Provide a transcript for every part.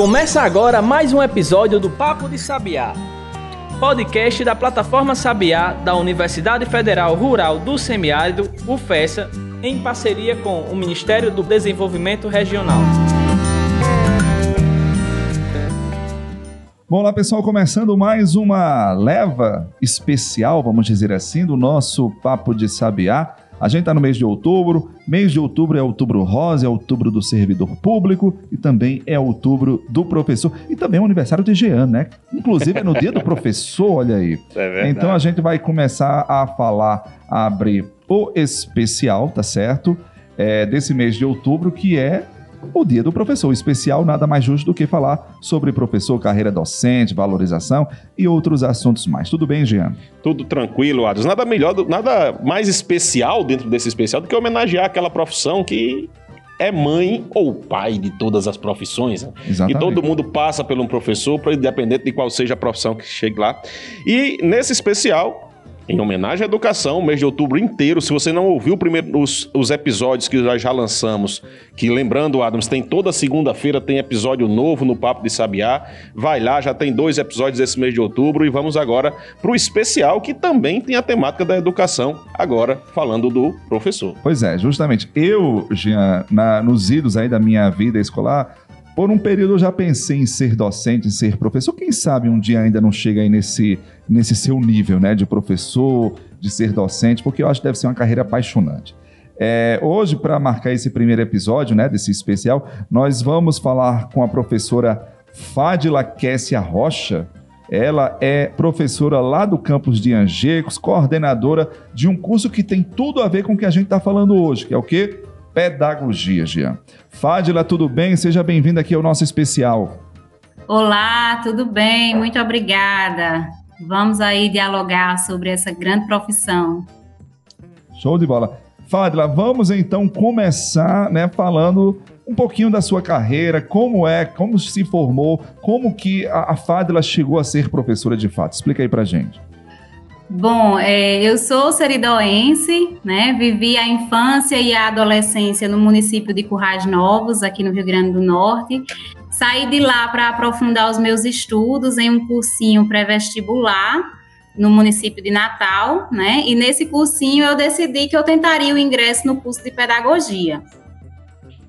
Começa agora mais um episódio do Papo de Sabiá, podcast da plataforma Sabiá da Universidade Federal Rural do Semiárido, UFESA, em parceria com o Ministério do Desenvolvimento Regional. Bom, lá pessoal, começando mais uma leva especial, vamos dizer assim, do nosso Papo de Sabiá. A gente está no mês de outubro. Mês de outubro é outubro rosa, é outubro do servidor público e também é outubro do professor. E também é o aniversário de Jean, né? Inclusive é no dia do professor, olha aí. É então a gente vai começar a falar, a abrir o especial, tá certo? É, desse mês de outubro, que é o Dia do Professor. Especial nada mais justo do que falar sobre professor, carreira docente, valorização e outros assuntos mais. Tudo bem, Jean? Tudo tranquilo, Adams. Nada melhor, nada mais especial dentro desse especial do que homenagear aquela profissão que é mãe ou pai de todas as profissões. Né? E todo mundo passa por um professor, independente de qual seja a profissão que chegue lá. E nesse especial, em homenagem à educação, o mês de outubro inteiro. Se você não ouviu primeiro, os, os episódios que nós já lançamos, que lembrando, Adams, tem toda segunda-feira tem episódio novo no Papo de Sabiá. Vai lá, já tem dois episódios esse mês de outubro e vamos agora para o especial que também tem a temática da educação, agora falando do professor. Pois é, justamente. Eu, Jean, na, nos idos aí da minha vida escolar, por um período eu já pensei em ser docente, em ser professor. Quem sabe um dia ainda não chega aí nesse, nesse seu nível, né? De professor, de ser docente, porque eu acho que deve ser uma carreira apaixonante. É, hoje, para marcar esse primeiro episódio, né, desse especial, nós vamos falar com a professora Fadila Kessia Rocha. Ela é professora lá do campus de Angecos, coordenadora de um curso que tem tudo a ver com o que a gente está falando hoje, que é o quê? Pedagogia, Jean. Fadila, tudo bem? Seja bem-vinda aqui ao nosso especial. Olá, tudo bem? Muito obrigada. Vamos aí dialogar sobre essa grande profissão. Show de bola. Fadila, vamos então começar, né, falando um pouquinho da sua carreira, como é, como se formou, como que a, a Fadila chegou a ser professora de fato. Explica aí pra gente. Bom, é, eu sou seridoense, né? Vivi a infância e a adolescência no município de Currais Novos, aqui no Rio Grande do Norte. Saí de lá para aprofundar os meus estudos em um cursinho pré-vestibular no município de Natal, né? E nesse cursinho eu decidi que eu tentaria o ingresso no curso de pedagogia.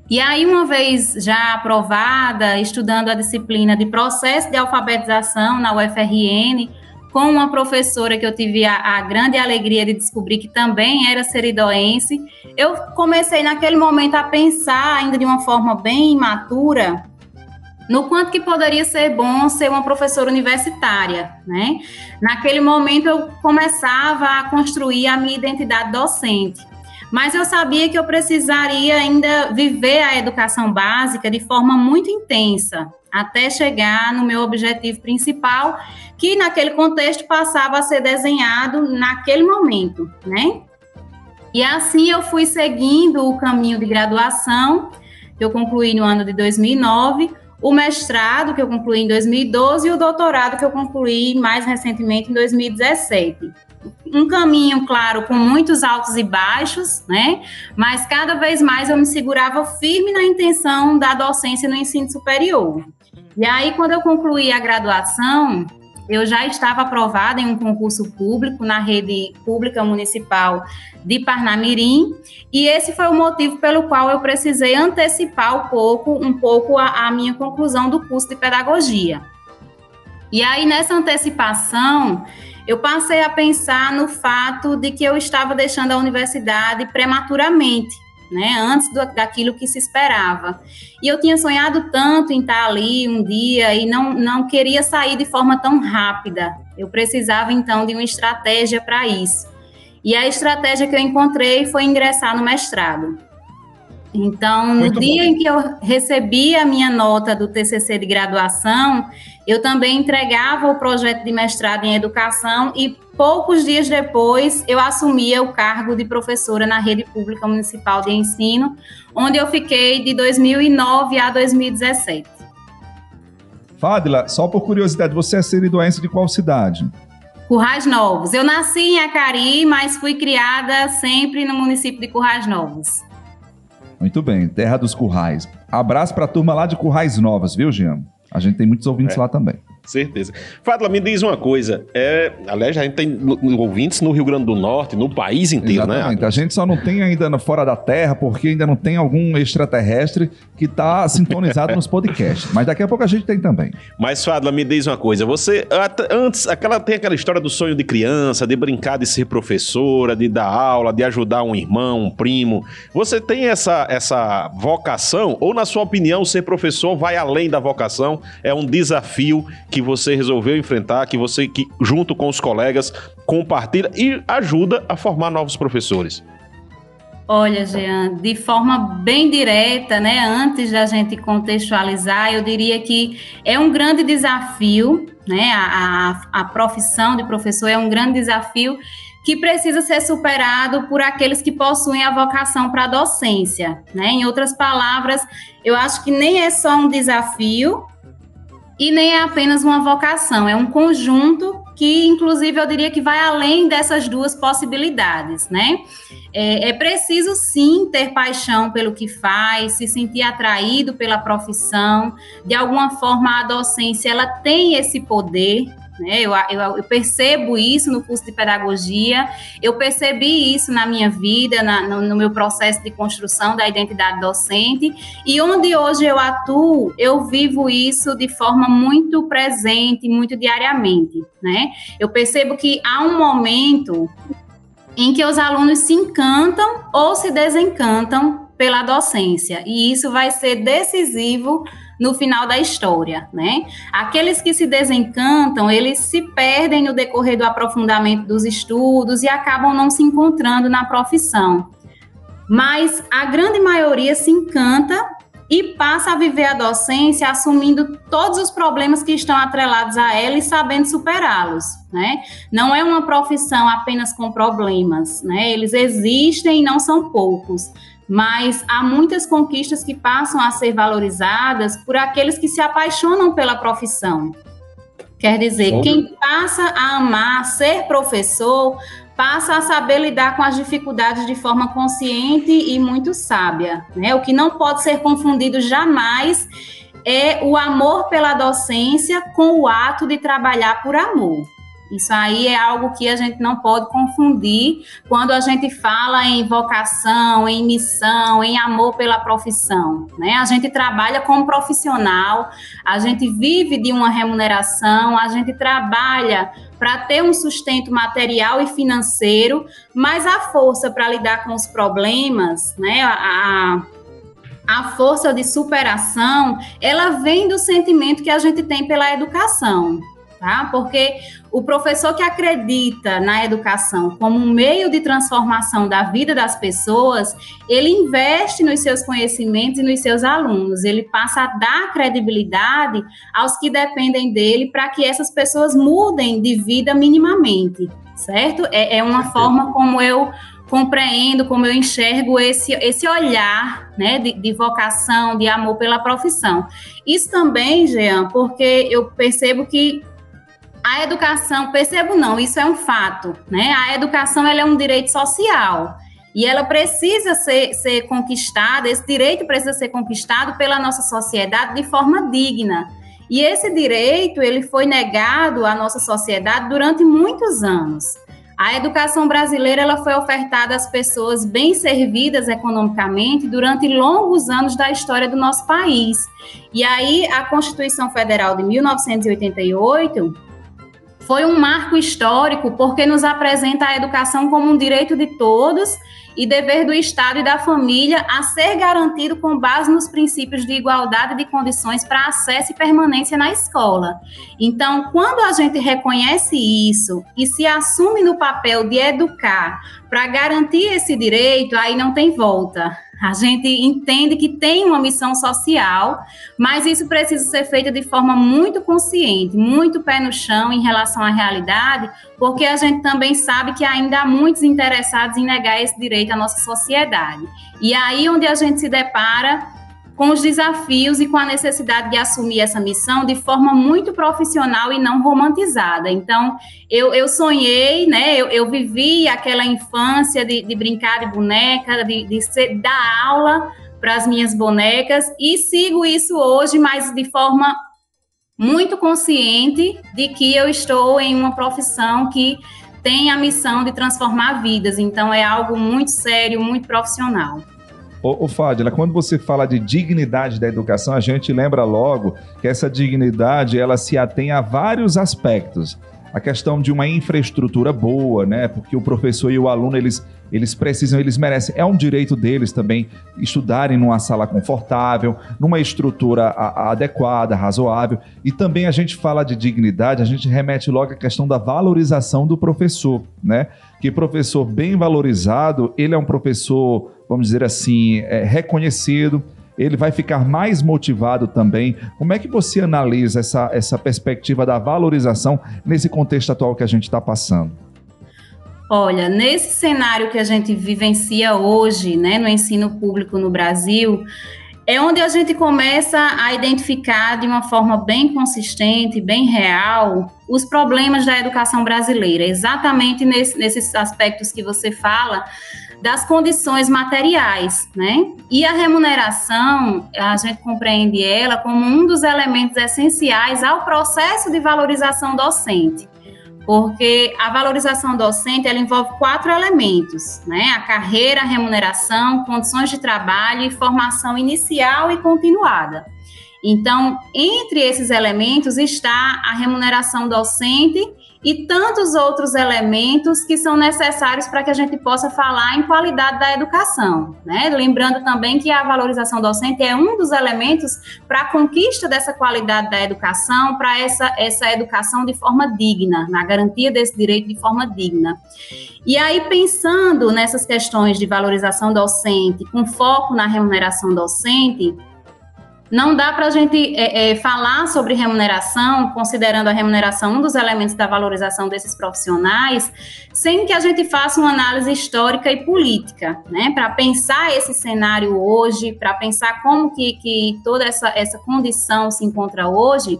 E aí, uma vez já aprovada, estudando a disciplina de processo de alfabetização na UFRN, com uma professora que eu tive a, a, grande alegria de descobrir que também era seridoense, eu comecei naquele momento a pensar, ainda de uma forma bem imatura, no quanto que poderia ser bom ser uma professora universitária, né? Naquele momento eu começava a construir a minha identidade docente. Mas eu sabia que eu precisaria ainda viver a educação básica de forma muito intensa, até chegar no meu objetivo principal, que naquele contexto passava a ser desenhado naquele momento, né? E assim eu fui seguindo o caminho de graduação, que eu concluí no ano de 2009, o mestrado, que eu concluí em 2012, e o doutorado, que eu concluí mais recentemente em 2017 um caminho, claro, com muitos altos e baixos, né? Mas cada vez mais eu me segurava firme na intenção da docência no ensino superior. E aí, quando eu concluí a graduação, eu já estava aprovada em um concurso público na rede pública municipal de Parnamirim, e esse foi o motivo pelo qual eu precisei antecipar um pouco, um pouco a, a minha conclusão do curso de pedagogia. E aí, nessa antecipação, eu passei a pensar no fato de que eu estava deixando a universidade prematuramente, né, antes do, daquilo que se esperava. E eu tinha sonhado tanto em estar ali um dia e não, não queria sair de forma tão rápida. Eu precisava então de uma estratégia para isso. E a estratégia que eu encontrei foi ingressar no mestrado. Então, no Muito dia bom. em que eu recebi a minha nota do TCC de graduação, eu também entregava o projeto de mestrado em educação e poucos dias depois eu assumia o cargo de professora na rede pública municipal de ensino, onde eu fiquei de 2009 a 2017. Fadila, só por curiosidade, você é seridoense de qual cidade? Currais Novos. Eu nasci em Acari, mas fui criada sempre no município de Currais Novos. Muito bem, terra dos currais. Abraço para a turma lá de Currais Novas, viu, Jean? A gente tem muitos ouvintes é. lá também. Certeza. Fadla, me diz uma coisa. É, aliás, a gente tem ouvintes no Rio Grande do Norte, no país inteiro, né, Exatamente. né? A gente só não tem ainda fora da Terra, porque ainda não tem algum extraterrestre que está sintonizado nos podcasts. Mas daqui a pouco a gente tem também. Mas, Fadla, me diz uma coisa. Você, antes, aquela, tem aquela história do sonho de criança, de brincar de ser professora, de dar aula, de ajudar um irmão, um primo. Você tem essa, essa vocação? Ou, na sua opinião, ser professor vai além da vocação? É um desafio que você resolveu enfrentar, que você, que junto com os colegas, compartilha e ajuda a formar novos professores? Olha, Jean, de forma bem direta, né, antes da gente contextualizar, eu diria que é um grande desafio, né, a, a, a profissão de professor é um grande desafio que precisa ser superado por aqueles que possuem a vocação para a docência, né? Em outras palavras, eu acho que nem é só um desafio, e nem é apenas uma vocação, é um conjunto que, inclusive, eu diria que vai além dessas duas possibilidades, né? É, é preciso sim ter paixão pelo que faz, se sentir atraído pela profissão. De alguma forma, a docência ela tem esse poder né? Eu, eu, eu, percebo isso no curso de pedagogia, eu percebi isso na minha vida, na, no, no, meu processo de construção da identidade docente, e onde hoje eu atuo, eu vivo isso de forma muito presente, muito diariamente. Né? Eu percebo que há um momento em que os alunos se encantam ou se desencantam pela docência, e isso vai ser decisivo no final da história, né? Aqueles que se desencantam, eles se perdem no decorrer do aprofundamento dos estudos e acabam não se encontrando na profissão. Mas a grande maioria se encanta e passa a viver a docência assumindo todos os problemas que estão atrelados a ela e sabendo superá-los, né? Não é uma profissão apenas com problemas, né? Eles existem e não são poucos mas há muitas conquistas que passam a ser valorizadas por aqueles que se apaixonam pela profissão. Quer dizer, quem passa a amar ser professor passa a saber lidar com as dificuldades de forma consciente e muito sábia. Né? O que não pode ser confundido jamais é o amor pela docência com o ato de trabalhar por amor. Isso aí é algo que a gente não pode confundir quando a gente fala em vocação, em missão, em amor pela profissão. Né? A gente trabalha como profissional, a gente vive de uma remuneração, a gente trabalha para ter um sustento material e financeiro, mas a força para lidar com os problemas, né? A, a força de superação, ela vem do sentimento que a gente tem pela educação tá? Porque o professor que acredita na educação como um meio de transformação da vida das pessoas, ele investe nos seus conhecimentos e nos seus alunos, ele passa a dar credibilidade aos que dependem dele para que essas pessoas mudem de vida minimamente, certo? É, é uma forma como eu compreendo, como eu enxergo esse, esse olhar né, de, de, vocação, de amor pela profissão. Isso também, Jean, porque eu percebo que a educação, percebo não, isso é um fato, né? A educação ela é um direito social e ela precisa ser, ser conquistada, esse direito precisa ser conquistado pela nossa sociedade de forma digna. E esse direito, ele foi negado à nossa sociedade durante muitos anos. A educação brasileira ela foi ofertada às pessoas bem servidas economicamente durante longos anos da história do nosso país. E aí a Constituição Federal de 1988 foi um marco histórico porque nos apresenta a educação como um direito de todos e dever do Estado e da família a ser garantido com base nos princípios de igualdade de condições para acesso e permanência na escola. Então, quando a gente reconhece isso e se assume no papel de educar para garantir esse direito, aí não tem volta. A gente entende que tem uma missão social, mas isso precisa ser feito de forma muito consciente, muito pé no chão em relação à realidade, porque a gente também sabe que ainda há muitos interessados em negar esse direito à nossa sociedade. E aí onde a gente se depara com os desafios e com a necessidade de assumir essa missão de forma muito profissional e não romantizada. Então, eu, eu sonhei, né? Eu, eu vivi aquela infância de, de brincar de boneca, de, de ser, dar aula para as minhas bonecas e sigo isso hoje, mas de forma muito consciente de que eu estou em uma profissão que tem a missão de transformar vidas. Então, é algo muito sério, muito profissional. Ô, ô Fadila, quando você fala de dignidade da educação, a gente lembra logo que essa dignidade ela se atém a vários aspectos. A questão de uma infraestrutura boa, né? Porque o professor e o aluno eles eles precisam, eles merecem. É um direito deles também estudarem numa sala confortável, numa estrutura a, adequada, razoável. E também a gente fala de dignidade, a gente remete logo à questão da valorização do professor, né? Que professor bem valorizado, ele é um professor, vamos dizer assim, é, reconhecido, ele vai ficar mais motivado também. Como é que você analisa essa, essa perspectiva da valorização nesse contexto atual que a gente está passando? Olha, nesse cenário que a gente vivencia hoje, né, no ensino público no Brasil, é onde a gente começa a identificar de uma forma bem consistente, bem real, os problemas da educação brasileira, exatamente nesse, nesses aspectos que você fala das condições materiais, né? E a remuneração, a gente compreende ela como um dos elementos essenciais ao processo de valorização docente porque a valorização docente ela envolve quatro elementos, né? A carreira, a remuneração, condições de trabalho e formação inicial e continuada. Então, entre esses elementos está a remuneração docente e tantos outros elementos que são necessários para que a gente possa falar em qualidade da educação. Né? Lembrando também que a valorização docente é um dos elementos para a conquista dessa qualidade da educação, para essa, essa educação de forma digna, na garantia desse direito de forma digna. E aí, pensando nessas questões de valorização docente, com foco na remuneração docente, não dá para a gente é, é, falar sobre remuneração, considerando a remuneração um dos elementos da valorização desses profissionais, sem que a gente faça uma análise histórica e política, né? Para pensar esse cenário hoje, para pensar como que, que toda essa, essa condição se encontra hoje,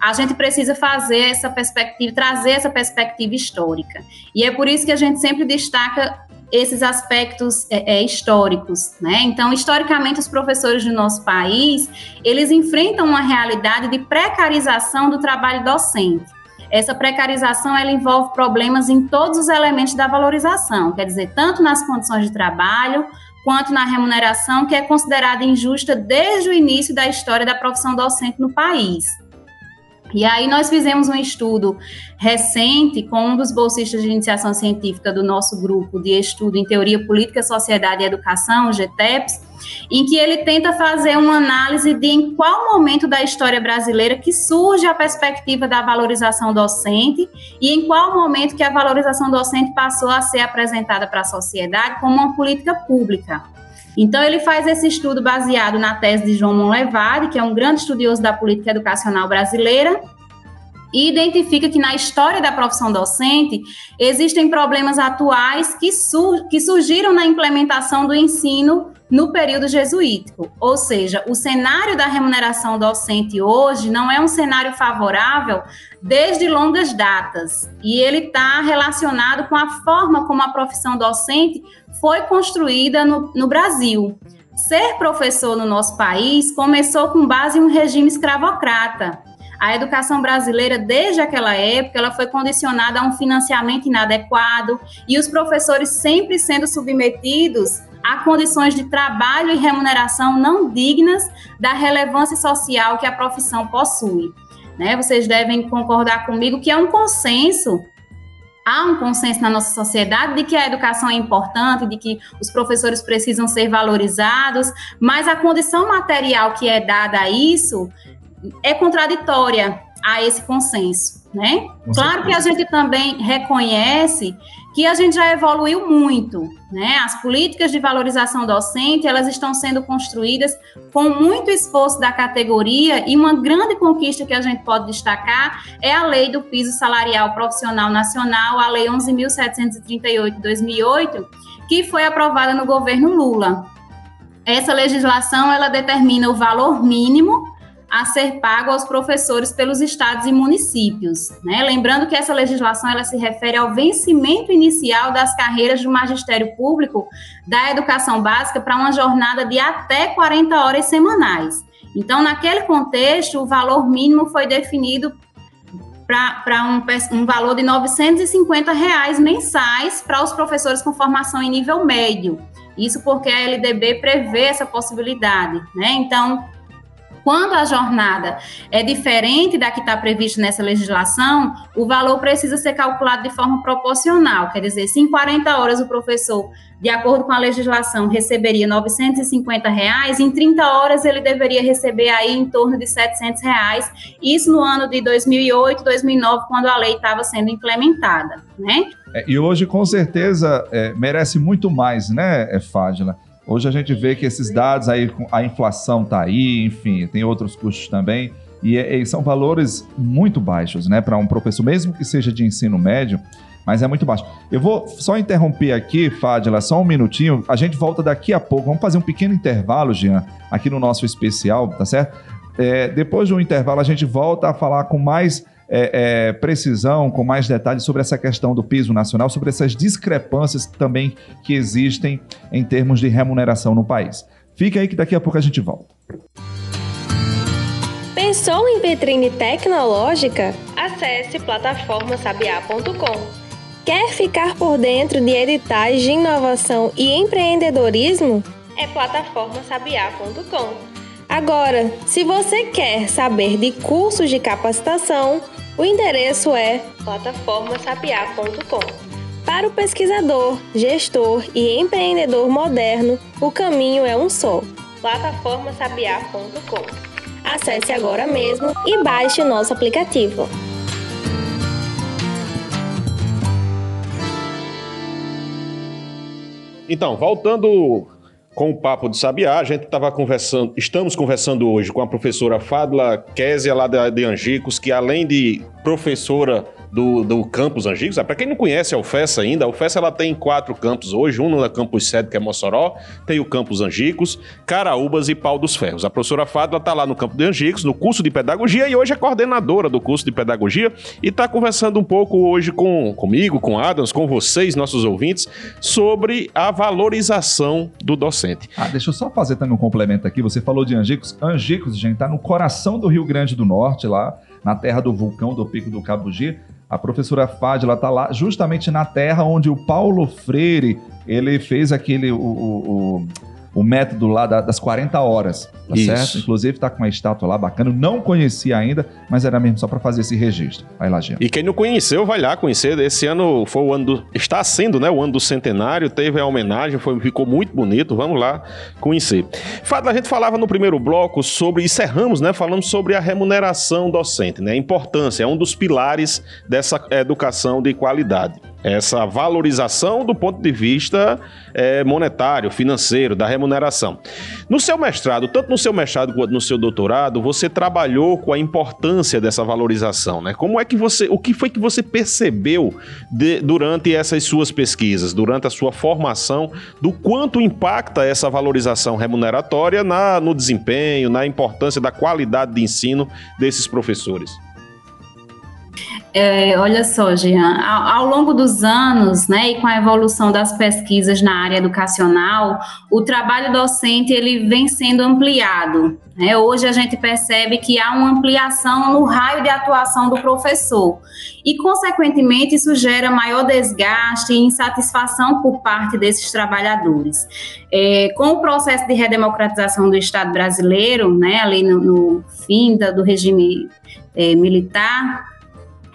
a gente precisa fazer essa perspectiva, trazer essa perspectiva histórica. E é por isso que a gente sempre destaca esses aspectos é, é, históricos, né? Então, historicamente, os professores do nosso país, eles enfrentam uma realidade de precarização do trabalho docente. Essa precarização, ela envolve problemas em todos os elementos da valorização, quer dizer, tanto nas condições de trabalho, quanto na remuneração, que é considerada injusta desde o início da história da profissão docente no país. E aí nós fizemos um estudo recente com um dos bolsistas de iniciação científica do nosso grupo de estudo em teoria política, sociedade e educação, GTEPS, em que ele tenta fazer uma análise de em qual momento da história brasileira que surge a perspectiva da valorização docente e em qual momento que a valorização docente passou a ser apresentada para a sociedade como uma política pública. Então, ele faz esse estudo baseado na tese de João Monlevade, que é um grande estudioso da política educacional brasileira, e identifica que na história da profissão docente existem problemas atuais que, sur que surgiram na implementação do ensino no período jesuítico. Ou seja, o cenário da remuneração docente hoje não é um cenário favorável desde longas datas, e ele está relacionado com a forma como a profissão docente foi construída no, no Brasil. Ser professor no nosso país começou com base em um regime escravocrata. A educação brasileira, desde aquela época, ela foi condicionada a um financiamento inadequado e os professores sempre sendo submetidos a condições de trabalho e remuneração não dignas da relevância social que a profissão possui. Né? Vocês devem concordar comigo que é um consenso há um consenso na nossa sociedade de que a educação é importante, de que os professores precisam ser valorizados, mas a condição material que é dada a isso é contraditória a esse consenso, né? claro que a gente também reconhece que a gente já evoluiu muito, né? As políticas de valorização docente, elas estão sendo construídas com muito esforço da categoria e uma grande conquista que a gente pode destacar é a Lei do Piso Salarial Profissional Nacional, a Lei 11.738 de 2008, que foi aprovada no governo Lula. Essa legislação, ela determina o valor mínimo a ser pago aos professores pelos estados e municípios. Né? Lembrando que essa legislação ela se refere ao vencimento inicial das carreiras do magistério público da educação básica para uma jornada de até 40 horas semanais. Então, naquele contexto, o valor mínimo foi definido para um, um, valor de 950 reais mensais para os professores com formação em nível médio. Isso porque a LDB prevê essa possibilidade, né? Então, quando a jornada é diferente da que está prevista nessa legislação, o valor precisa ser calculado de forma proporcional. Quer dizer, se em 40 horas o professor, de acordo com a legislação, receberia 950 reais, em 30 horas ele deveria receber aí em torno de 700 reais. Isso no ano de 2008, 2009, quando a lei estava sendo implementada, né? É, e hoje, com certeza, é, merece muito mais, né, Fágila? Hoje a gente vê que esses dados aí, a inflação está aí, enfim, tem outros custos também, e, e são valores muito baixos, né, para um professor, mesmo que seja de ensino médio, mas é muito baixo. Eu vou só interromper aqui, Fadila, só um minutinho, a gente volta daqui a pouco, vamos fazer um pequeno intervalo, Jean, aqui no nosso especial, tá certo? É, depois do intervalo, a gente volta a falar com mais é, é, precisão, com mais detalhes sobre essa questão do piso nacional, sobre essas discrepâncias também que existem em termos de remuneração no país. Fica aí que daqui a pouco a gente volta. Pensou em vitrine tecnológica? Acesse plataformasabiá.com. Quer ficar por dentro de editais de inovação e empreendedorismo? É plataformasabiá.com. Agora, se você quer saber de cursos de capacitação, o endereço é plataformasapiar.com. Para o pesquisador, gestor e empreendedor moderno, o caminho é um só: plataformasapiar.com. Acesse agora mesmo e baixe o nosso aplicativo. Então, voltando com o Papo de Sabiá. A gente estava conversando, estamos conversando hoje com a professora Fadla Késia, lá de Angicos, que além de professora do, do campus Angicos. Ah, Para quem não conhece a UFES ainda, a UFES ela tem quatro campos hoje, um no campus sede que é Mossoró, tem o campus Angicos, Caraúbas e Pau dos Ferros. A professora Fadla está lá no campo de Angicos, no curso de pedagogia e hoje é coordenadora do curso de pedagogia e está conversando um pouco hoje com comigo, com Adams, com vocês, nossos ouvintes, sobre a valorização do docente. Ah, deixa eu só fazer também um complemento aqui. Você falou de Angicos. Angicos, gente, está no coração do Rio Grande do Norte, lá na terra do vulcão do Pico do Cabugi. A professora Fadila está lá justamente na terra onde o Paulo Freire ele fez aquele o, o, o o método lá das 40 horas, tá Isso. certo? Inclusive tá com uma estátua lá bacana, não conhecia ainda, mas era mesmo só para fazer esse registro. Vai lá, Jean. E quem não conheceu, vai lá conhecer. Esse ano foi o ano do, está sendo, né, o ano do centenário, teve a homenagem, foi, ficou muito bonito, vamos lá conhecer. Fábio, a gente falava no primeiro bloco sobre, encerramos, né, falando sobre a remuneração docente, né, a importância, é um dos pilares dessa educação de qualidade essa valorização do ponto de vista é, monetário, financeiro, da remuneração. No seu mestrado, tanto no seu mestrado quanto no seu doutorado, você trabalhou com a importância dessa valorização, né? Como é que você, o que foi que você percebeu de, durante essas suas pesquisas, durante a sua formação, do quanto impacta essa valorização remuneratória na, no desempenho, na importância da qualidade de ensino desses professores? É, olha só, Jean, ao, ao, longo dos anos, né, e com a evolução das pesquisas na área educacional, o trabalho docente ele vem sendo ampliado. Né? Hoje a gente percebe que há uma ampliação no raio de atuação do professor e, consequentemente, isso gera maior desgaste e insatisfação por parte desses trabalhadores. É, com o processo de redemocratização do Estado brasileiro, né, ali no, no fim da, do regime é, militar,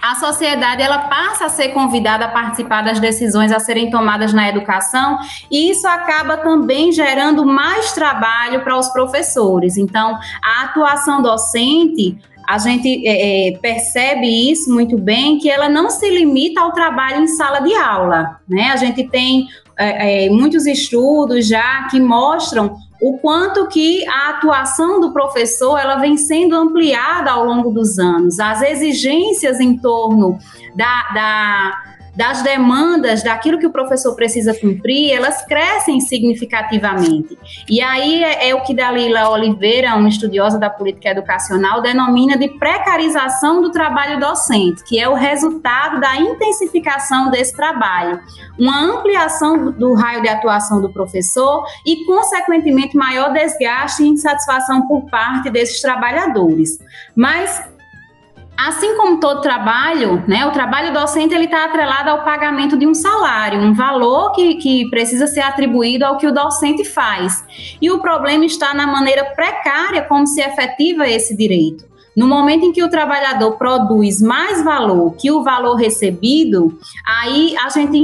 a sociedade ela passa a ser convidada a participar das decisões a serem tomadas na educação e isso acaba também gerando mais trabalho para os professores. Então, a atuação docente a gente é, é, percebe isso muito bem, que ela não se limita ao trabalho em sala de aula. Né? A gente tem é, é muitos estudos já que mostram o quanto que a atuação do professor ela vem sendo ampliada ao longo dos anos. As exigências em torno da, da das demandas, daquilo que o professor precisa cumprir, elas crescem significativamente. E aí é, é o que Dalila Oliveira, uma estudiosa da política educacional, denomina de precarização do trabalho docente, que é o resultado da intensificação desse trabalho, uma ampliação do raio de atuação do professor e, consequentemente, maior desgaste e insatisfação por parte desses trabalhadores. Mas Assim como todo trabalho, né, o trabalho docente ele está atrelado ao pagamento de um salário, um valor que, que precisa ser atribuído ao que o docente faz. E o problema está na maneira precária como se efetiva esse direito. No momento em que o trabalhador produz mais valor que o valor recebido, aí a gente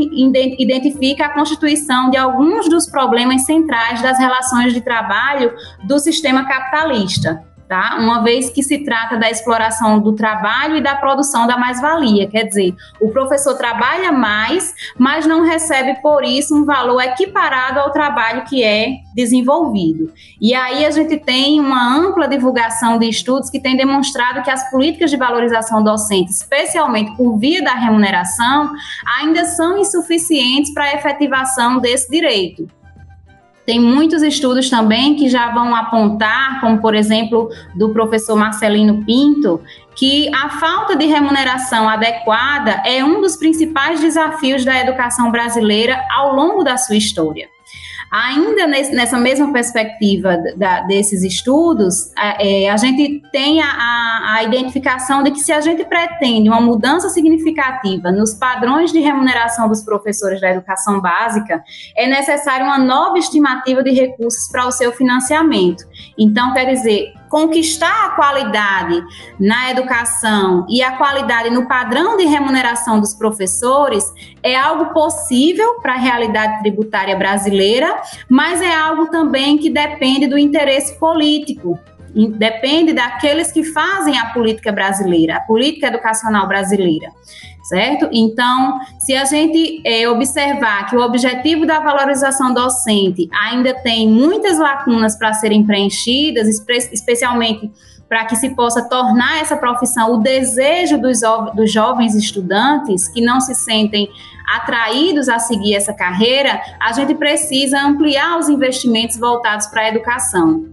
identifica a constituição de alguns dos problemas centrais das relações de trabalho do sistema capitalista tá? Uma vez que se trata da exploração do trabalho e da produção da mais-valia, quer dizer, o professor trabalha mais, mas não recebe por isso um valor equiparado ao trabalho que é desenvolvido. E aí a gente tem uma ampla divulgação de estudos que tem demonstrado que as políticas de valorização docente, especialmente por via da remuneração, ainda são insuficientes para a efetivação desse direito. Tem muitos estudos também que já vão apontar, como por exemplo do professor Marcelino Pinto, que a falta de remuneração adequada é um dos principais desafios da educação brasileira ao longo da sua história. Ainda nessa mesma perspectiva da, desses estudos, a, é, a gente tem a, a, identificação de que se a gente pretende uma mudança significativa nos padrões de remuneração dos professores da educação básica, é necessário uma nova estimativa de recursos para o seu financiamento. Então, quer dizer, conquistar a qualidade na educação e a qualidade no padrão de remuneração dos professores é algo possível para a realidade tributária brasileira, mas é algo também que depende do interesse político depende daqueles que fazem a política brasileira, a política educacional brasileira, certo? Então, se a gente é, observar que o objetivo da valorização docente ainda tem muitas lacunas para serem preenchidas, especialmente para que se possa tornar essa profissão o desejo dos, dos jovens estudantes que não se sentem atraídos a seguir essa carreira, a gente precisa ampliar os investimentos voltados para a educação.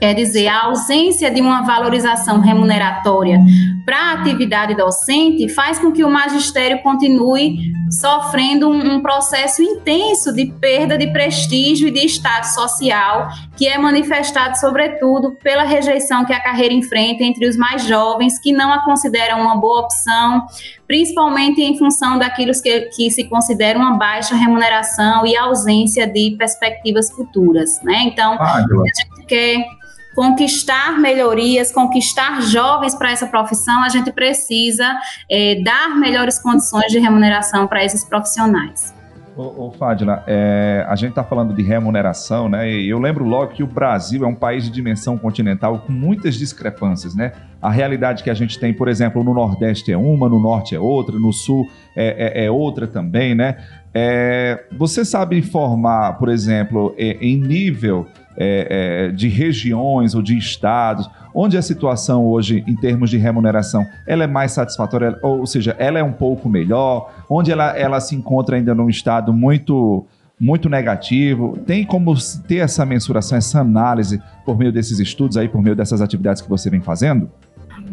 Quer dizer, a ausência de uma valorização remuneratória para a atividade docente faz com que o magistério continue sofrendo um, um, processo intenso de perda de prestígio e de status social, que é manifestado, sobretudo, pela rejeição que a carreira enfrenta entre os mais jovens, que não a consideram uma boa opção, principalmente em função daquilo que, que se considera uma baixa remuneração e ausência de perspectivas futuras. Né? Então, ah, a gente quer conquistar melhorias, conquistar jovens para essa profissão, a gente precisa é, dar melhores condições de remuneração para esses profissionais. Ô, ô Fadila, é, a gente está falando de remuneração, né? E eu lembro logo que o Brasil é um país de dimensão continental com muitas discrepâncias, né? A realidade que a gente tem, por exemplo, no Nordeste é uma, no Norte é outra, no Sul é, é, é outra também, né? É, você sabe informar, por exemplo, é, em nível é, é, de regiões ou de estados, onde a situação hoje, em termos de remuneração, ela é mais satisfatória, ou seja, ela é um pouco melhor, onde ela, ela se encontra ainda num estado muito muito negativo. Tem como ter essa mensuração, essa análise por meio desses estudos aí, por meio dessas atividades que você vem fazendo?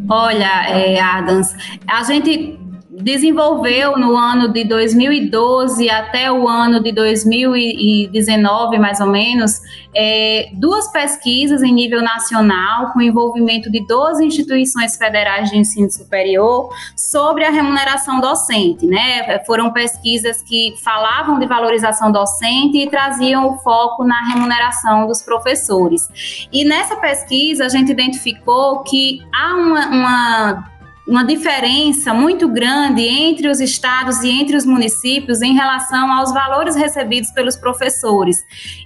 Olha, é, Adams, a gente desenvolveu no ano de 2012 até o ano de 2019, mais ou menos, é, duas pesquisas em nível nacional, com envolvimento de 12 instituições federais de ensino superior, sobre a remuneração docente. Né? Foram pesquisas que falavam de valorização docente e traziam o foco na remuneração dos professores. E nessa pesquisa, a gente identificou que há uma, uma uma diferença muito grande entre os estados e entre os municípios em relação aos valores recebidos pelos professores.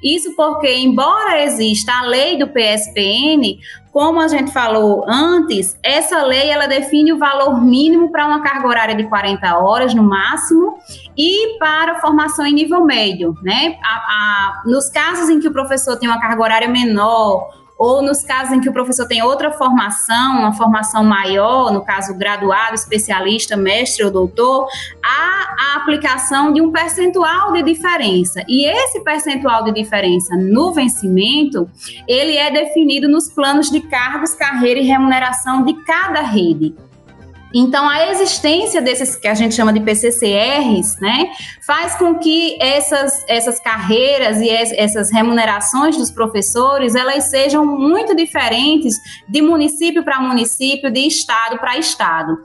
Isso porque, embora exista a lei do PSPN, como a gente falou antes, essa lei ela define o valor mínimo para uma carga horária de 40 horas no máximo e para formação em nível médio, né? A, a, nos casos em que o professor tem uma carga horária menor ou nos casos em que o professor tem outra formação, uma formação maior, no caso graduado, especialista, mestre ou doutor, há a aplicação de um percentual de diferença. E esse percentual de diferença no vencimento, ele é definido nos planos de cargos, carreira e remuneração de cada rede. Então, a existência desses que a gente chama de PCCRs, né, faz com que essas, essas carreiras e essas remunerações dos professores, elas sejam muito diferentes de município para município, de estado para estado.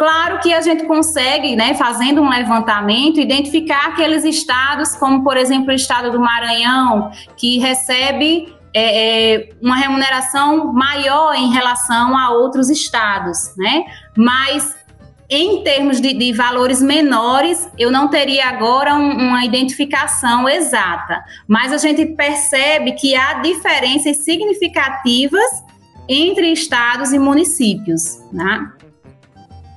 Claro que a gente consegue, né, fazendo um levantamento, identificar aqueles estados, como por exemplo o estado do Maranhão, que recebe é, é, uma remuneração maior em relação a outros estados, né? Mas em termos de, de valores menores, eu não teria agora um, uma identificação exata, mas a gente percebe que há diferenças significativas entre estados e municípios, né?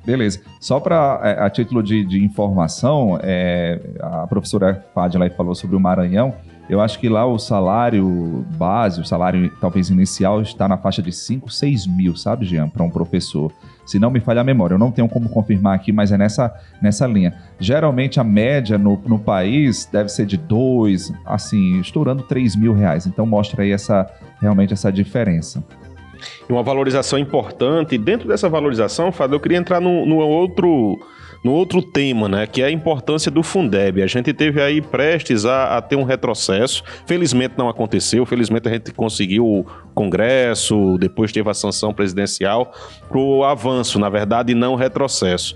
Beleza. Só para é, a título de, de informação, é, a professora Fadila falou sobre o Maranhão. Eu acho que lá o salário base, o salário talvez inicial, está na faixa de 5, 6 mil, sabe, Jean, para um professor. Se não me falha a memória, eu não tenho como confirmar aqui, mas é nessa, nessa linha. Geralmente a média no, no país deve ser de 2, assim, estourando 3 mil reais. Então mostra aí essa, realmente essa diferença. E uma valorização importante. Dentro dessa valorização, Fábio, eu queria entrar no, no outro no outro tema, né, que é a importância do Fundeb. A gente teve aí prestes a, a, ter um retrocesso. Felizmente não aconteceu. Felizmente a gente conseguiu o Congresso, depois teve a sanção presidencial para o avanço, na verdade, não retrocesso.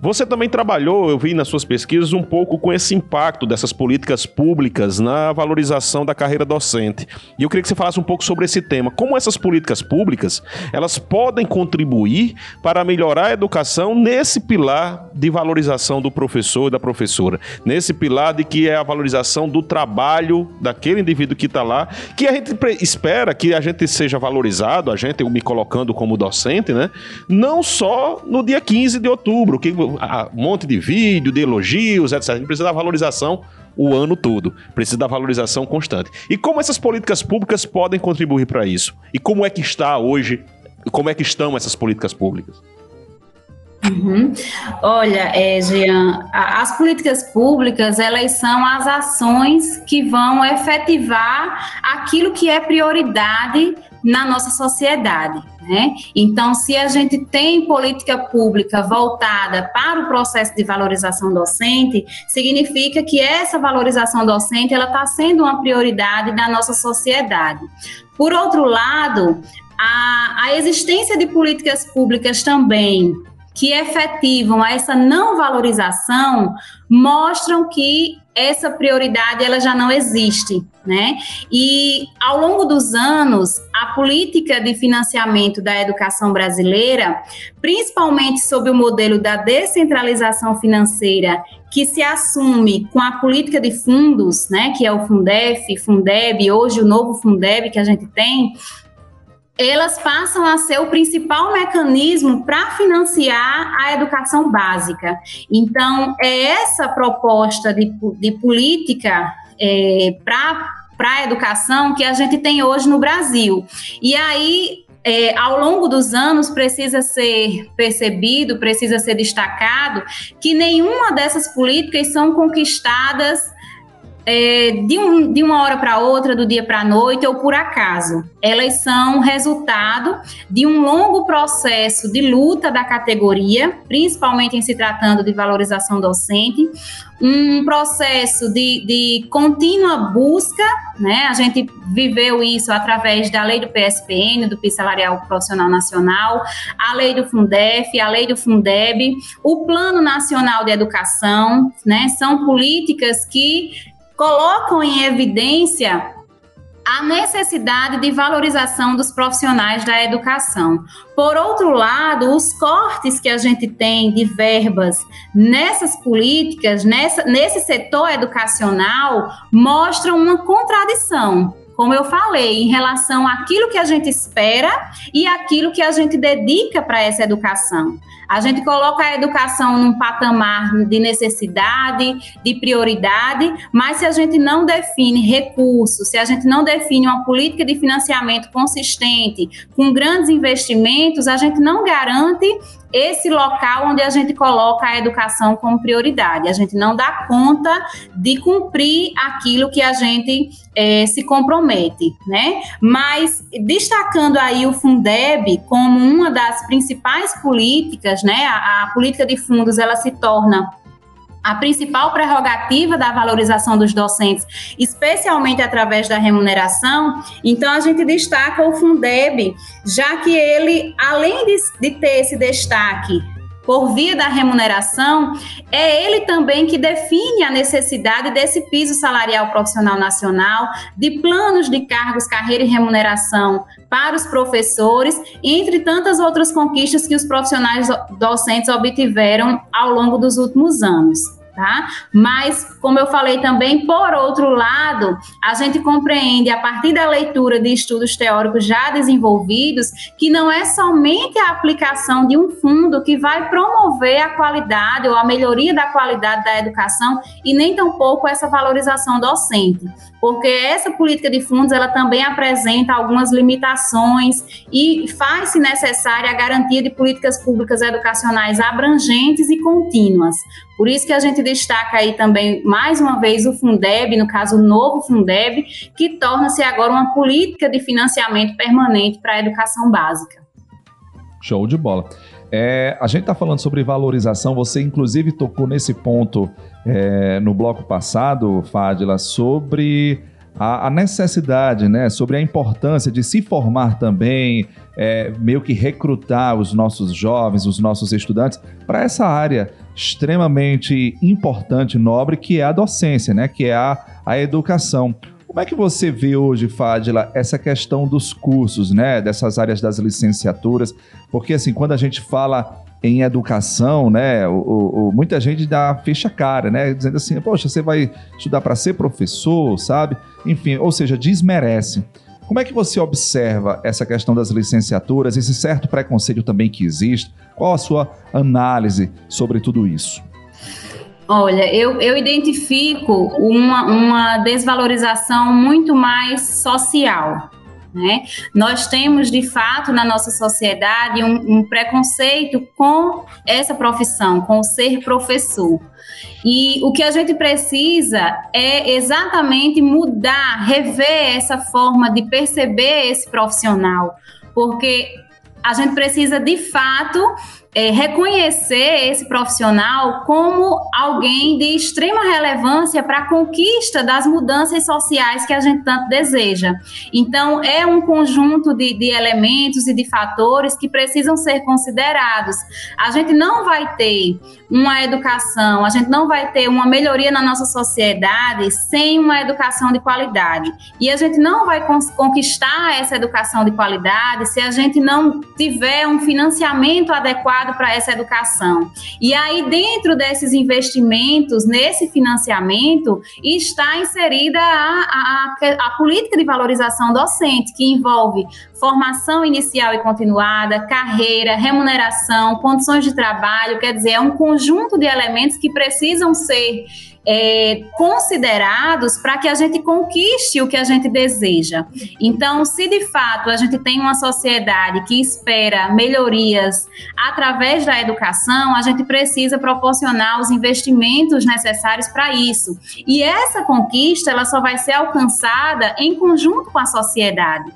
Você também trabalhou, eu vi nas suas pesquisas, um pouco com esse impacto dessas políticas públicas na valorização da carreira docente. E eu queria que você falasse um pouco sobre esse tema. Como essas políticas públicas, elas podem contribuir para melhorar a educação nesse pilar de valorização do professor e da professora. Nesse pilar de que é a valorização do trabalho daquele indivíduo que está lá, que a gente espera que a gente seja valorizado, a gente, eu me colocando como docente, né? Não só no dia 15 de outubro, que um monte de vídeo, de elogios, etc. A gente precisa da valorização o ano todo. Precisa da valorização constante. E como essas políticas públicas podem contribuir para isso? E como é que está hoje? Como é que estão essas políticas públicas? Uhum. Olha, é, Jean, as políticas públicas elas são as ações que vão efetivar aquilo que é prioridade na nossa sociedade. Né? Então, se a gente tem política pública voltada para o processo de valorização docente, significa que essa valorização docente ela está sendo uma prioridade da nossa sociedade. Por outro lado, a, a existência de políticas públicas também que efetivam essa não valorização mostram que essa prioridade ela já não existe, né? E ao longo dos anos, a política de financiamento da educação brasileira, principalmente sob o modelo da descentralização financeira, que se assume com a política de fundos, né, que é o Fundef, Fundeb, hoje o novo Fundeb que a gente tem, elas passam a ser o principal mecanismo para financiar a educação básica. Então, é essa proposta de, de política é, para a educação que a gente tem hoje no Brasil. E aí, é, ao longo dos anos precisa ser percebido, precisa ser destacado que nenhuma dessas políticas são conquistadas é, de, um, de uma hora para outra, do dia para a noite ou por acaso. Elas são resultado de um longo processo de luta da categoria, principalmente em se tratando de valorização docente, um processo de, de contínua busca, né? A gente viveu isso através da lei do PSPN, do PIS Salarial Profissional Nacional, a lei do Fundef, a lei do Fundeb, o Plano Nacional de Educação, né? São políticas que colocam em evidência a necessidade de valorização dos profissionais da educação. Por outro lado, os cortes que a gente tem de verbas nessas políticas, nessa, nesse setor educacional, mostram uma contradição como eu falei, em relação àquilo que a gente espera e aquilo que a gente dedica para essa educação. A gente coloca a educação num patamar de necessidade, de prioridade, mas se a gente não define recursos, se a gente não define uma política de financiamento consistente, com grandes investimentos, a gente não garante esse local onde a gente coloca a educação como prioridade. A gente não dá conta de cumprir aquilo que a gente é, se compromete, né? Mas destacando aí o Fundeb como uma das principais políticas, né? A, a política de fundos ela se torna a principal prerrogativa da valorização dos docentes, especialmente através da remuneração, então a gente destaca o Fundeb, já que ele, além de, de ter esse destaque por via da remuneração, é ele também que define a necessidade desse piso salarial profissional nacional, de planos de cargos, carreira e remuneração para os professores, entre tantas outras conquistas que os profissionais docentes obtiveram ao longo dos últimos anos tá? Mas, como eu falei também, por outro lado, a gente compreende a partir da leitura de estudos teóricos já desenvolvidos que não é somente a aplicação de um fundo que vai promover a qualidade ou a melhoria da qualidade da educação e nem tampouco essa valorização docente porque essa política de fundos ela também apresenta algumas limitações e faz-se necessária a garantia de políticas públicas educacionais abrangentes e contínuas. Por isso que a gente destaca aí também, mais uma vez, o Fundeb, no caso o novo Fundeb, que torna-se agora uma política de financiamento permanente para a educação básica. Show de bola. É, a gente está falando sobre valorização, você inclusive tocou nesse ponto é, no bloco passado, Fadila, sobre a, a, necessidade, né, sobre a importância de se formar também, é, meio que recrutar os nossos jovens, os nossos estudantes para essa área extremamente importante, nobre, que é a docência, né, que é a, a educação. Como é que você vê hoje, Fadila, essa questão dos cursos, né, dessas áreas das licenciaturas? Porque assim, quando a gente fala em educação, né, o, o, muita gente dá fecha cara, né, dizendo assim, poxa, você vai estudar para ser professor, sabe? Enfim, ou seja, desmerece. Como é que você observa essa questão das licenciaturas, esse certo preconceito também que existe? Qual a sua análise sobre tudo isso? Olha, eu, eu identifico uma, uma desvalorização muito mais social. Né? Nós temos, de fato, na nossa sociedade um, um, preconceito com essa profissão, com ser professor. E o que a gente precisa é exatamente mudar, rever essa forma de perceber esse profissional, porque a gente precisa, de fato, é, reconhecer esse profissional como alguém de extrema relevância para a conquista das mudanças sociais que a gente tanto deseja. Então, é um conjunto de, de elementos e de fatores que precisam ser considerados. A gente não vai ter uma educação, a gente não vai ter uma melhoria na nossa sociedade sem uma educação de qualidade. E a gente não vai conquistar essa educação de qualidade se a gente não tiver um financiamento adequado para essa educação. E aí, dentro desses investimentos, nesse financiamento, está inserida a, a, a política de valorização docente, que envolve formação inicial e continuada, carreira, remuneração, condições de trabalho, quer dizer, é um conjunto de elementos que precisam ser é, considerados para que a gente conquiste o que a gente deseja. Então, se de fato a gente tem uma sociedade que espera melhorias através da educação, a gente precisa proporcionar os investimentos necessários para isso. E essa conquista ela só vai ser alcançada em conjunto com a sociedade.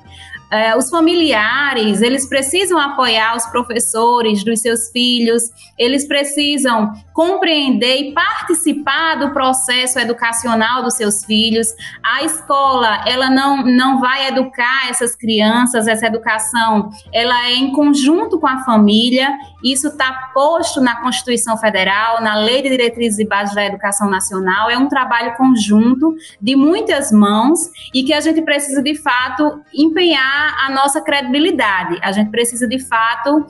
É, os familiares, eles precisam apoiar os professores dos seus filhos, eles precisam compreender e participar do processo educacional dos seus filhos. A escola, ela não, não vai educar essas crianças, essa educação, ela é em conjunto com a família. Isso está posto na Constituição Federal, na Lei de Diretrizes e Bases da Educação Nacional. É um trabalho conjunto de muitas mãos e que a gente precisa, de fato, empenhar a nossa credibilidade. A gente precisa, de fato,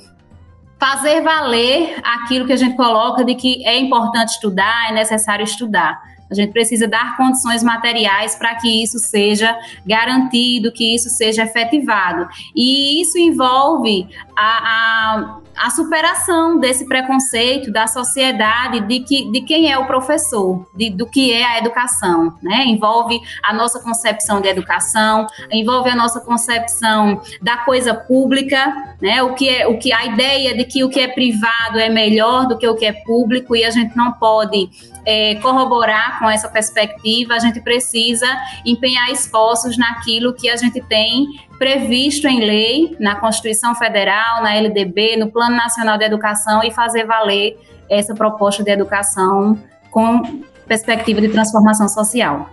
fazer valer aquilo que a gente coloca de que é importante estudar, é necessário estudar. A gente precisa dar condições materiais para que isso seja garantido, que isso seja efetivado. E isso envolve a, a, a superação desse preconceito da sociedade de, que, de quem é o professor, de, do que é a educação. Né? Envolve a nossa concepção de educação, envolve a nossa concepção da coisa pública, né? o que é o que a ideia de que o que é privado é melhor do que o que é público e a gente não pode é, corroborar com essa perspectiva, a gente precisa empenhar esforços naquilo que a gente tem previsto em lei, na Constituição Federal, na LDB, no Plano Nacional de Educação e fazer valer essa proposta de educação com perspectiva de transformação social.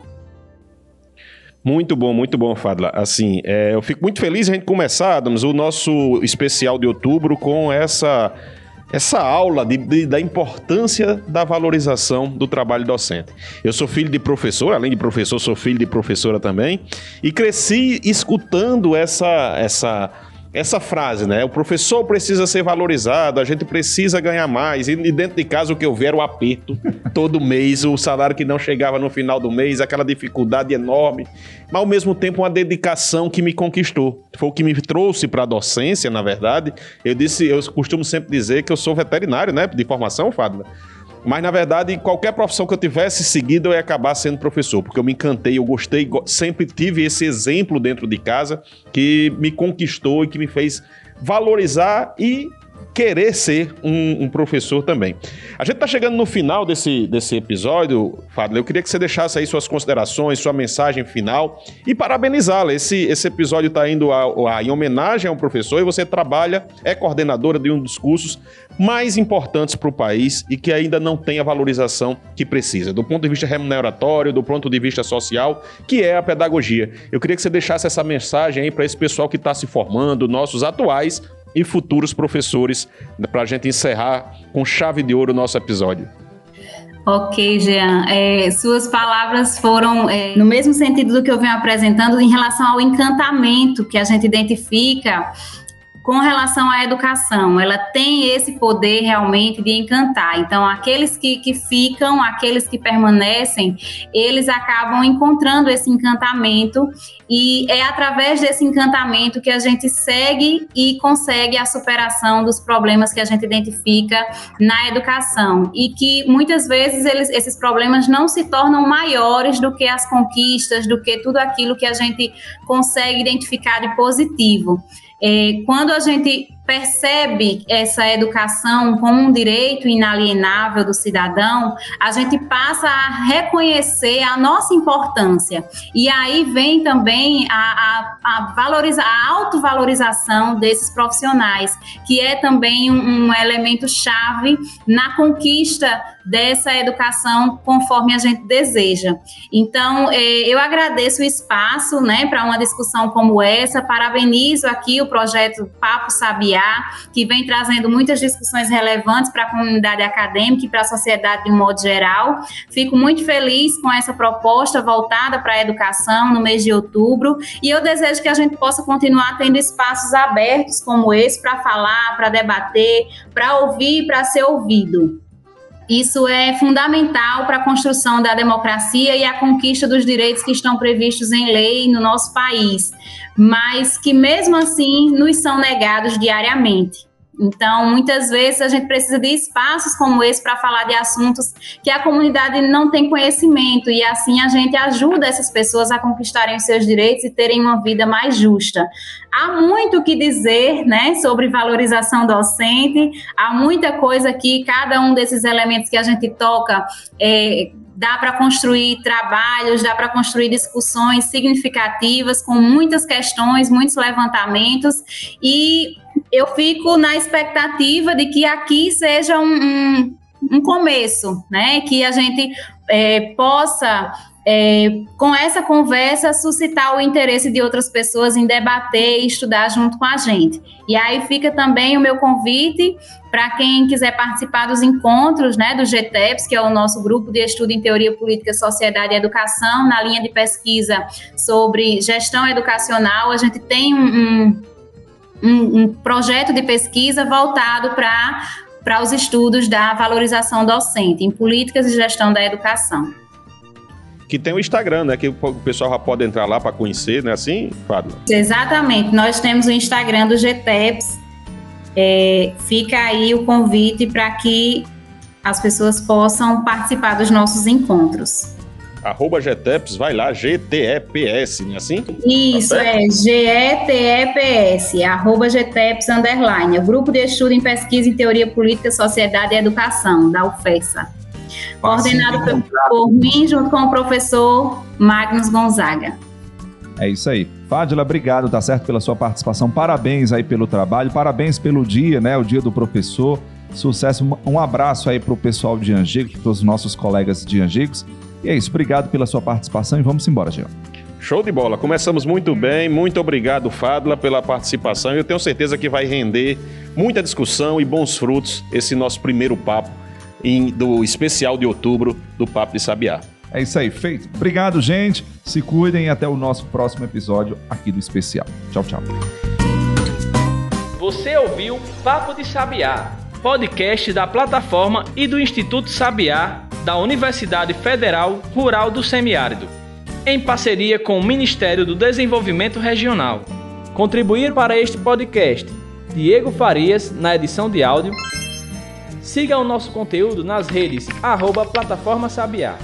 Muito bom, muito bom, Fadla. Assim, é, eu fico muito feliz a gente começar, Adams, o nosso especial de outubro com essa essa aula de, de, da importância da valorização do trabalho docente. Eu sou filho de professor, além de professor, sou filho de professora também, e cresci escutando essa, essa essa frase, né? O professor precisa ser valorizado, a gente precisa ganhar mais. E dentro de casa o que eu vi era o aperto todo mês, o salário que não chegava no final do mês, aquela dificuldade enorme, mas ao mesmo tempo uma dedicação que me conquistou. Foi o que me trouxe para a docência, na verdade. Eu disse, eu costumo sempre dizer que eu sou veterinário, né, de formação, Fábio. Mas, na verdade, qualquer profissão que eu tivesse seguido, eu ia acabar sendo professor, porque eu me encantei, eu gostei, sempre tive esse exemplo dentro de casa que me conquistou e que me fez valorizar e querer ser um, um, professor também. A gente está chegando no final desse, desse episódio, Fábio. Eu queria que você deixasse aí suas considerações, sua mensagem final e parabenizá-la. Esse, esse episódio está indo a, a, em homenagem a um professor e você trabalha, é coordenadora de um dos cursos mais importantes para o país e que ainda não tem a valorização que precisa, do ponto de vista remuneratório, do ponto de vista social, que é a pedagogia. Eu queria que você deixasse essa mensagem aí para esse pessoal que está se formando, nossos atuais e futuros professores, para a gente encerrar com chave de ouro o nosso episódio. Ok, Jean. É, suas palavras foram é, no mesmo sentido do que eu venho apresentando em relação ao encantamento que a gente identifica com relação à educação, ela tem esse poder realmente de encantar. Então, aqueles que, que ficam, aqueles que permanecem, eles acabam encontrando esse encantamento e é através desse encantamento que a gente segue e consegue a superação dos problemas que a gente identifica na educação e que muitas vezes eles, esses problemas não se tornam maiores do que as conquistas, do que tudo aquilo que a gente consegue identificar de positivo. É, quando a gente percebe essa educação como um direito inalienável do cidadão, a gente passa a reconhecer a nossa importância. E aí vem também a, a, a, a autovalorização desses profissionais, que é também um, um elemento chave na conquista dessa educação conforme a gente deseja. Então, é, eu agradeço o espaço né, para uma discussão como essa, parabenizo aqui o projeto Papo Sabiá que vem trazendo muitas discussões relevantes para a comunidade acadêmica e para a sociedade de um modo geral. Fico muito feliz com essa proposta voltada para a educação no mês de outubro e eu desejo que a gente possa continuar tendo espaços abertos como esse para falar, para debater, para ouvir, para ser ouvido. Isso é fundamental para a construção da democracia e a conquista dos direitos que estão previstos em lei no nosso país, mas que mesmo assim nos são negados diariamente. Então, muitas vezes a gente precisa de espaços como esse para falar de assuntos que a comunidade não tem conhecimento. E assim a gente ajuda essas pessoas a conquistarem os seus direitos e terem uma vida mais justa. Há muito o que dizer, né, sobre valorização docente, há muita coisa que cada um desses elementos que a gente toca é, dá para construir trabalhos, dá para construir discussões significativas com muitas questões, muitos levantamentos. E eu fico na expectativa de que aqui seja um, um, um começo, né? Que a gente é, possa é, com essa conversa, suscitar o interesse de outras pessoas em debater e estudar junto com a gente. E aí fica também o meu convite para quem quiser participar dos encontros né, do GTEPS, que é o nosso grupo de estudo em teoria política, sociedade e educação, na linha de pesquisa sobre gestão educacional. A gente tem um, um um, um projeto de pesquisa voltado para para os estudos da valorização docente em políticas de gestão da educação. que tem o Instagram, né? Que o pessoal já pode entrar lá para conhecer, né? Assim, Fábio? Exatamente. Nós temos o Instagram do GTEPS. É, fica aí o convite para que as pessoas possam participar dos nossos encontros arroba GTEPS, vai lá, GTEPS, não é assim? Isso, tá é GETEPS, arroba GTEPS, underline, é o Grupo de Estudo em Pesquisa em Teoria Política, Sociedade e Educação, da UFESA. Coordenado por, por mim, junto com o professor Magnus Gonzaga. É isso aí. Fádila, obrigado, tá certo, pela sua participação. Parabéns aí pelo trabalho, parabéns pelo dia, né? O dia do professor. Sucesso. Um abraço aí pro pessoal de Angicos, para os nossos colegas de Angicos. E é isso, obrigado pela sua participação e vamos embora, Jean. Show de bola, começamos muito bem, muito obrigado, Fadla, pela participação. Eu tenho certeza que vai render muita discussão e bons frutos esse nosso primeiro papo em, do especial de outubro do Papo de Sabiá. É isso aí, feito. Obrigado, gente. Se cuidem e até o nosso próximo episódio aqui do especial. Tchau, tchau. Você ouviu Papo de Sabiá, podcast da plataforma e do Instituto Sabiá da Universidade Federal Rural do Semiárido, em parceria com o Ministério do Desenvolvimento Regional. Contribuir para este podcast Diego Farias na edição de áudio. Siga o nosso conteúdo nas redes arroba Plataforma Sabiá.